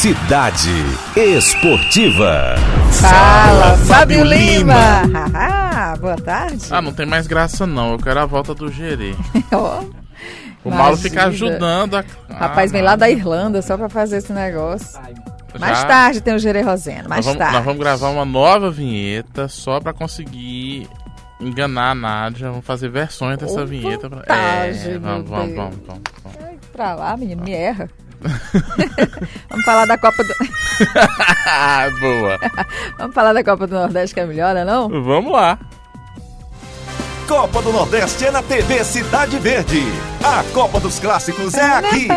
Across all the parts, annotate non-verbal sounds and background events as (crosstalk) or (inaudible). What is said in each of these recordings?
Cidade Esportiva. Fala, Fábio Lima. Haha, (laughs) Boa tarde. Ah, não tem mais graça não. Eu quero a volta do Gerê. (laughs) Ó, O Mauro Imagina. fica ajudando a. o rapaz vem lá da Irlanda só pra fazer esse negócio. Mais tarde tem o Gerê Roseno, mais nós vamos, tarde. nós vamos gravar uma nova vinheta só pra conseguir enganar a Nádia. Vamos fazer versões dessa vinheta. Pra... vantagem, É, vamos, vamos, vamos, vamos, vamos. Ai, Pra lá, menino, me erra. (laughs) vamos falar da Copa do... (laughs) Boa. (laughs) Vamos falar da Copa do Nordeste que é melhor, não é não? vamos lá. Copa do Nordeste é na TV Cidade Verde. A Copa dos Clássicos é aqui.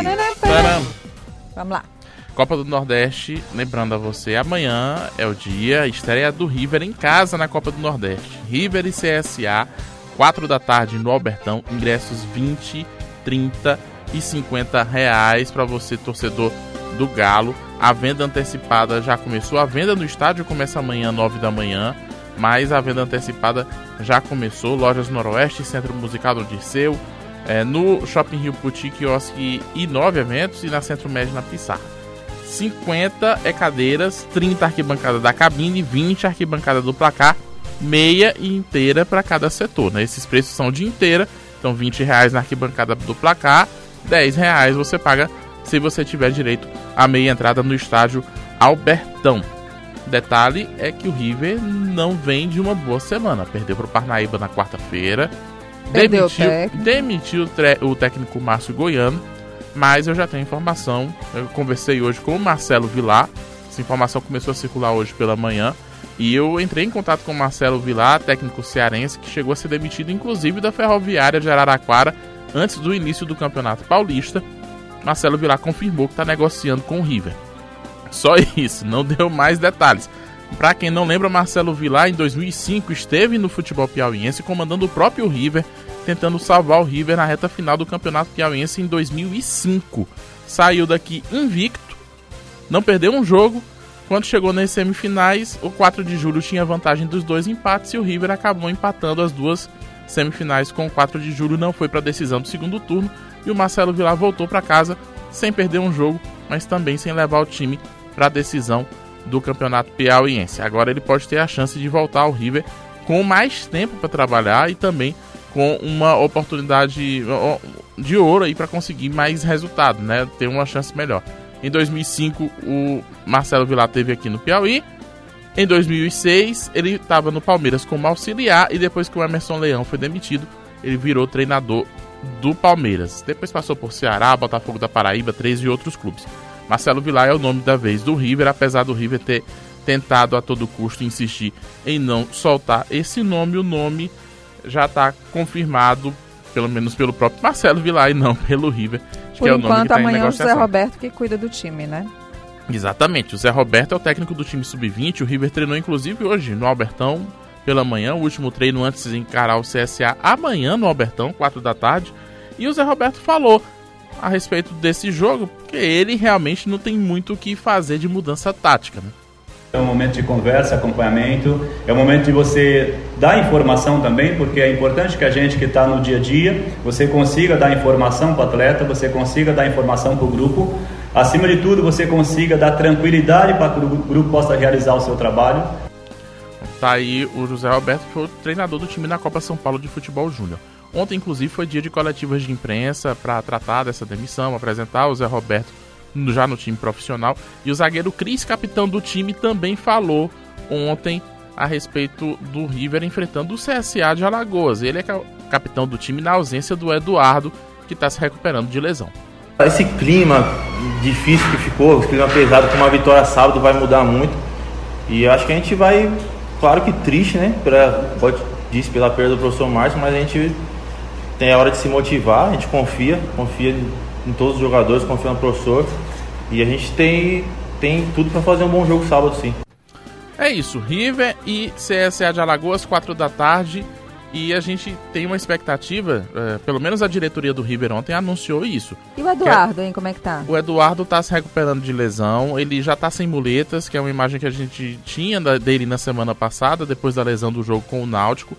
Vamos lá. Copa do Nordeste, lembrando a você, amanhã é o dia, estreia do River em casa na Copa do Nordeste. River e CSA, 4 da tarde no Albertão, ingressos 20, 30 e 50 reais para você, torcedor do Galo. A venda antecipada já começou, a venda no estádio começa amanhã, 9 da manhã, mas a venda antecipada já começou. Lojas Noroeste, Centro Musical do Dirceu, é, no Shopping Rio Puti, Quiosque e 9 eventos, e na Centro Médio na Pissarra. 50 é cadeiras, 30 arquibancada da cabine, 20 arquibancada do placar, meia e inteira para cada setor. Né? Esses preços são de inteira, então 20 reais na arquibancada do placar, 10 reais você paga se você tiver direito à meia entrada no estádio Albertão. Detalhe é que o River não vem de uma boa semana. Perdeu para o Parnaíba na quarta-feira. Demitiu, técnico. demitiu o técnico Márcio Goiano. Mas eu já tenho informação. Eu conversei hoje com o Marcelo Vilar. Essa informação começou a circular hoje pela manhã. E eu entrei em contato com o Marcelo Vilar, técnico cearense, que chegou a ser demitido, inclusive, da Ferroviária de Araraquara antes do início do Campeonato Paulista. Marcelo Vilar confirmou que está negociando com o River. Só isso, não deu mais detalhes. Para quem não lembra, Marcelo Vilar em 2005 esteve no futebol piauiense comandando o próprio River, tentando salvar o River na reta final do Campeonato Piauiense em 2005. Saiu daqui invicto, não perdeu um jogo. Quando chegou nas semifinais, o 4 de julho tinha vantagem dos dois empates e o River acabou empatando as duas semifinais com o 4 de julho, não foi para a decisão do segundo turno e o Marcelo Vilar voltou para casa sem perder um jogo, mas também sem levar o time para a decisão do Campeonato Piauiense. Agora ele pode ter a chance de voltar ao River com mais tempo para trabalhar e também com uma oportunidade de ouro aí para conseguir mais resultado, né? Ter uma chance melhor. Em 2005 o Marcelo Vilar teve aqui no Piauí. Em 2006 ele estava no Palmeiras como auxiliar e depois que o Emerson Leão foi demitido, ele virou treinador do Palmeiras. Depois passou por Ceará, Botafogo da Paraíba, 13 e outros clubes. Marcelo Vilar é o nome da vez do River, apesar do River ter tentado a todo custo insistir em não soltar esse nome, o nome já está confirmado, pelo menos pelo próprio Marcelo Vilar e não (laughs) pelo River, Por que é o nome enquanto, que tá amanhã o Zé negociação. Roberto que cuida do time, né? Exatamente, o Zé Roberto é o técnico do time sub-20, o River treinou inclusive hoje no Albertão pela manhã, o último treino antes de encarar o CSA amanhã no Albertão, 4 da tarde, e o Zé Roberto falou a respeito desse jogo, porque ele realmente não tem muito o que fazer de mudança tática, né? É um momento de conversa, acompanhamento, é um momento de você dar informação também, porque é importante que a gente que está no dia a dia, você consiga dar informação para o atleta, você consiga dar informação para o grupo, acima de tudo você consiga dar tranquilidade para que o grupo possa realizar o seu trabalho. Tá aí o José Roberto, que foi o treinador do time na Copa São Paulo de Futebol Júnior. Ontem, inclusive, foi dia de coletivas de imprensa para tratar dessa demissão, apresentar o Zé Roberto já no time profissional. E o zagueiro Cris, capitão do time, também falou ontem a respeito do River enfrentando o CSA de Alagoas. Ele é ca- capitão do time na ausência do Eduardo, que está se recuperando de lesão. Esse clima difícil que ficou, esse clima pesado com uma vitória sábado vai mudar muito. E acho que a gente vai, claro que triste, né? Pela, pode, disse pela perda do professor Márcio, mas a gente tem a hora de se motivar, a gente confia, confia em todos os jogadores, confia no professor. E a gente tem, tem tudo para fazer um bom jogo sábado, sim. É isso, River e CSA de Alagoas, 4 da tarde. E a gente tem uma expectativa, eh, pelo menos a diretoria do River ontem anunciou isso. E o Eduardo, hein, como é que tá? O Eduardo tá se recuperando de lesão, ele já tá sem muletas, que é uma imagem que a gente tinha da- dele na semana passada, depois da lesão do jogo com o Náutico.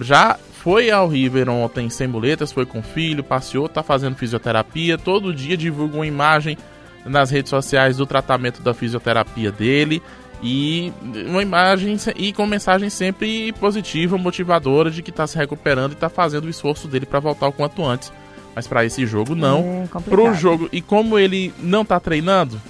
Já foi ao River ontem sem muletas, foi com o filho, passeou, tá fazendo fisioterapia, todo dia divulga uma imagem nas redes sociais do tratamento da fisioterapia dele e uma imagem e com mensagem sempre positiva, motivadora de que está se recuperando e está fazendo o esforço dele para voltar o quanto antes. Mas para esse jogo não. É para o jogo e como ele não está treinando,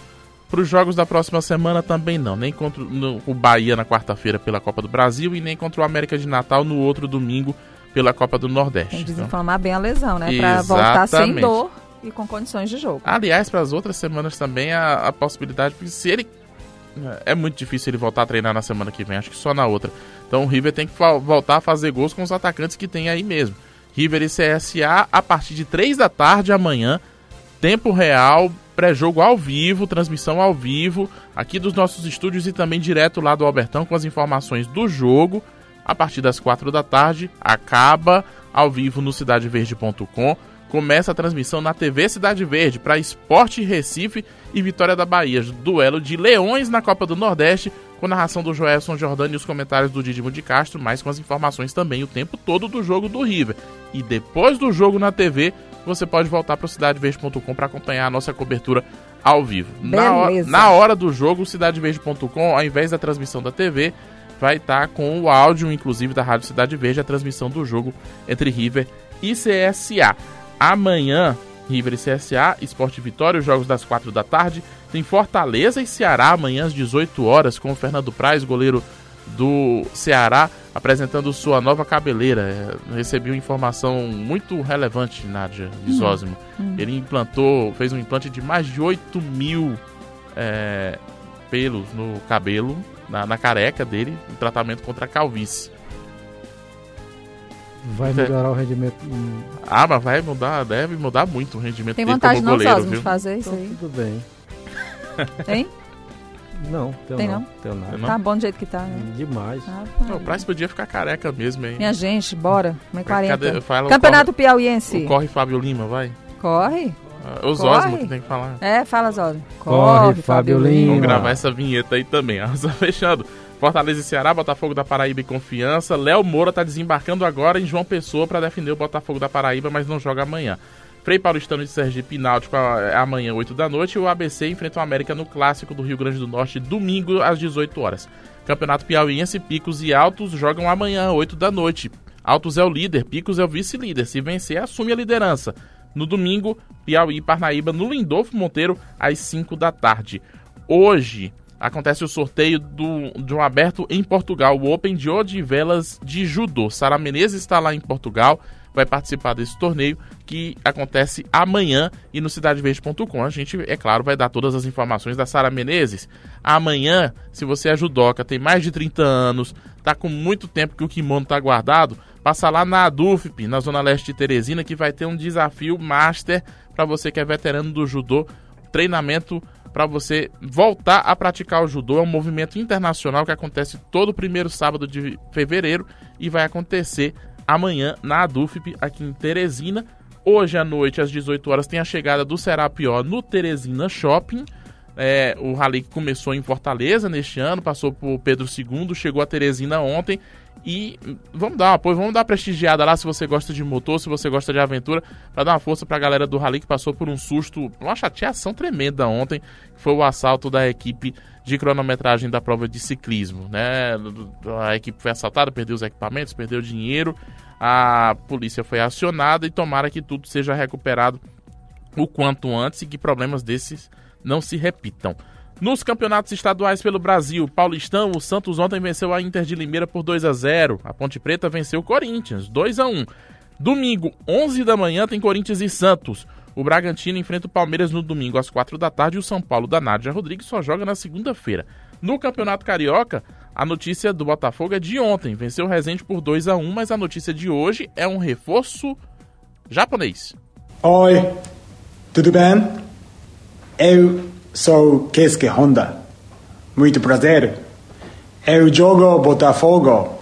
para os jogos da próxima semana também não, nem contra no, o Bahia na quarta-feira pela Copa do Brasil e nem contra o América de Natal no outro domingo pela Copa do Nordeste. Tem que desinflamar então. bem a lesão, né? Para voltar sem dor e com condições de jogo. Aliás, para as outras semanas também a, a possibilidade, porque se ele é muito difícil ele voltar a treinar na semana que vem, acho que só na outra. Então o River tem que voltar a fazer gols com os atacantes que tem aí mesmo. River e CSA a partir de 3 da tarde amanhã, tempo real, pré-jogo ao vivo, transmissão ao vivo, aqui dos nossos estúdios e também direto lá do Albertão com as informações do jogo. A partir das 4 da tarde, acaba ao vivo no cidadeverde.com começa a transmissão na TV Cidade Verde para Esporte Recife e Vitória da Bahia. Duelo de Leões na Copa do Nordeste, com narração do Joelson Jordani e os comentários do Didimo de Castro, mas com as informações também o tempo todo do jogo do River. E depois do jogo na TV, você pode voltar para o cidadeverde.com para acompanhar a nossa cobertura ao vivo. Na hora, na hora, do jogo, cidadeverde.com, ao invés da transmissão da TV, vai estar tá com o áudio, inclusive, da Rádio Cidade Verde, a transmissão do jogo entre River e CSA. Amanhã, River e CSA, Esporte Vitória, os jogos das 4 da tarde. Tem Fortaleza e Ceará amanhã às 18 horas com o Fernando Praz, goleiro do Ceará, apresentando sua nova cabeleira. É, recebi uma informação muito relevante, Nádia Visósimo. Hum, hum. Ele implantou, fez um implante de mais de 8 mil é, pelos no cabelo, na, na careca dele, um tratamento contra a calvície. Vai melhorar o rendimento. Ah, mas vai mudar, deve mudar muito o rendimento Tem dele vantagem como goleiro, não viu? de fazer isso então, aí. Tudo bem. Tem? Não, tem, não. não. Tem nada. Tá bom do jeito que tá, né? Demais. Ah, não, o Price podia ficar careca mesmo, hein? Minha gente, bora. 1h40. Cadê, fala, Campeonato corre, Piauiense. Corre Fábio Lima, vai. Corre. Ah, os Osmo que tem que falar. É, fala Zósimo. Corre, corre Fábio Lima. Vamos gravar essa vinheta aí também. (laughs) Fechando. Fortaleza e Ceará, Botafogo da Paraíba e Confiança. Léo Moura está desembarcando agora em João Pessoa para defender o Botafogo da Paraíba, mas não joga amanhã. Frei Paulistano de Sergipe Náutico é amanhã, 8 da noite. E o ABC enfrenta o América no Clássico do Rio Grande do Norte, domingo, às 18 horas. Campeonato Piauiense, Picos e Altos jogam amanhã, 8 da noite. Altos é o líder, Picos é o vice-líder. Se vencer, assume a liderança. No domingo, Piauí e Parnaíba no Lindolfo Monteiro, às 5 da tarde. Hoje, acontece o sorteio do, de um aberto em Portugal, o Open de Odivelas de Judô. Sara Menezes está lá em Portugal, vai participar desse torneio que acontece amanhã e no cidadeverde.com. A gente, é claro, vai dar todas as informações da Sara Menezes. Amanhã, se você é judoca, tem mais de 30 anos, tá com muito tempo que o kimono tá guardado, passa lá na ADUFP, na Zona Leste de Teresina, que vai ter um desafio master para você que é veterano do judô, treinamento para você voltar a praticar o judô. É um movimento internacional que acontece todo primeiro sábado de fevereiro e vai acontecer amanhã na ADUFP aqui em Teresina. Hoje à noite, às 18 horas, tem a chegada do Serapió no Teresina Shopping. É, o rally que começou em Fortaleza neste ano, passou por Pedro II, chegou a Teresina ontem e vamos dar um apoio, vamos dar uma prestigiada lá se você gosta de motor, se você gosta de aventura, para dar uma força para a galera do Rally que passou por um susto, uma chateação tremenda ontem, que foi o assalto da equipe de cronometragem da prova de ciclismo, né? A equipe foi assaltada, perdeu os equipamentos, perdeu dinheiro, a polícia foi acionada e tomara que tudo seja recuperado o quanto antes e que problemas desses não se repitam. Nos campeonatos estaduais pelo Brasil, Paulistão, o Santos ontem venceu a Inter de Limeira por 2 a 0. A Ponte Preta venceu o Corinthians, 2 a 1. Domingo, 11 da manhã, tem Corinthians e Santos. O Bragantino enfrenta o Palmeiras no domingo às 4 da tarde e o São Paulo da Nádia Rodrigues só joga na segunda-feira. No Campeonato Carioca, a notícia do Botafogo é de ontem. Venceu o Resende por 2 a 1, mas a notícia de hoje é um reforço japonês. Oi, tudo bem? Eu Sou Keisuke Honda. Muito prazer. Eu jogo Botafogo.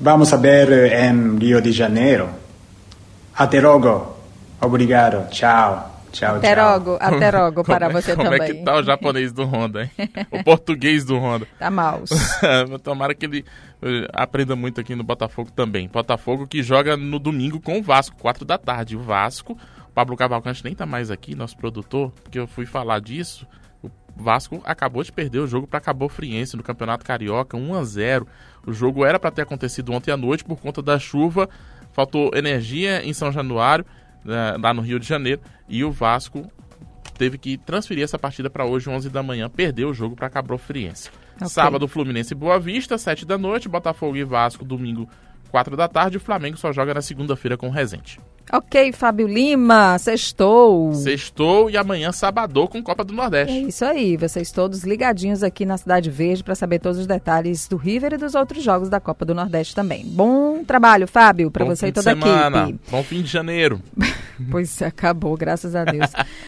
Vamos ver em Rio de Janeiro. Até logo. Obrigado. Tchau. Tchau, até tchau. logo, até logo para é, você como também. Como é que tá o japonês do Honda, hein? O português do Honda. (laughs) Tá maus. (laughs) Tomara que ele eh, aprenda muito aqui no Botafogo também. Botafogo que joga no domingo com o Vasco, 4 da tarde. O Vasco, Pablo Cavalcante nem tá mais aqui, nosso produtor, porque eu fui falar disso. O Vasco acabou de perder o jogo para Cabo Friense no Campeonato Carioca, 1 a 0. O jogo era para ter acontecido ontem à noite por conta da chuva, faltou energia em São Januário, né, lá no Rio de Janeiro, e o Vasco teve que transferir essa partida para hoje, 11 da manhã, perdeu o jogo para Cabo Friense. Okay. Sábado, Fluminense e Boa Vista, 7 da noite, Botafogo e Vasco, domingo, 4 da tarde. O Flamengo só joga na segunda-feira com o Resende. Ok, Fábio Lima, sextou. Sextou e amanhã sabadou com Copa do Nordeste. É isso aí, vocês todos ligadinhos aqui na Cidade Verde para saber todos os detalhes do River e dos outros jogos da Copa do Nordeste também. Bom trabalho, Fábio, para você e toda a equipe. Bom fim de janeiro. (laughs) pois acabou, graças a Deus. (laughs)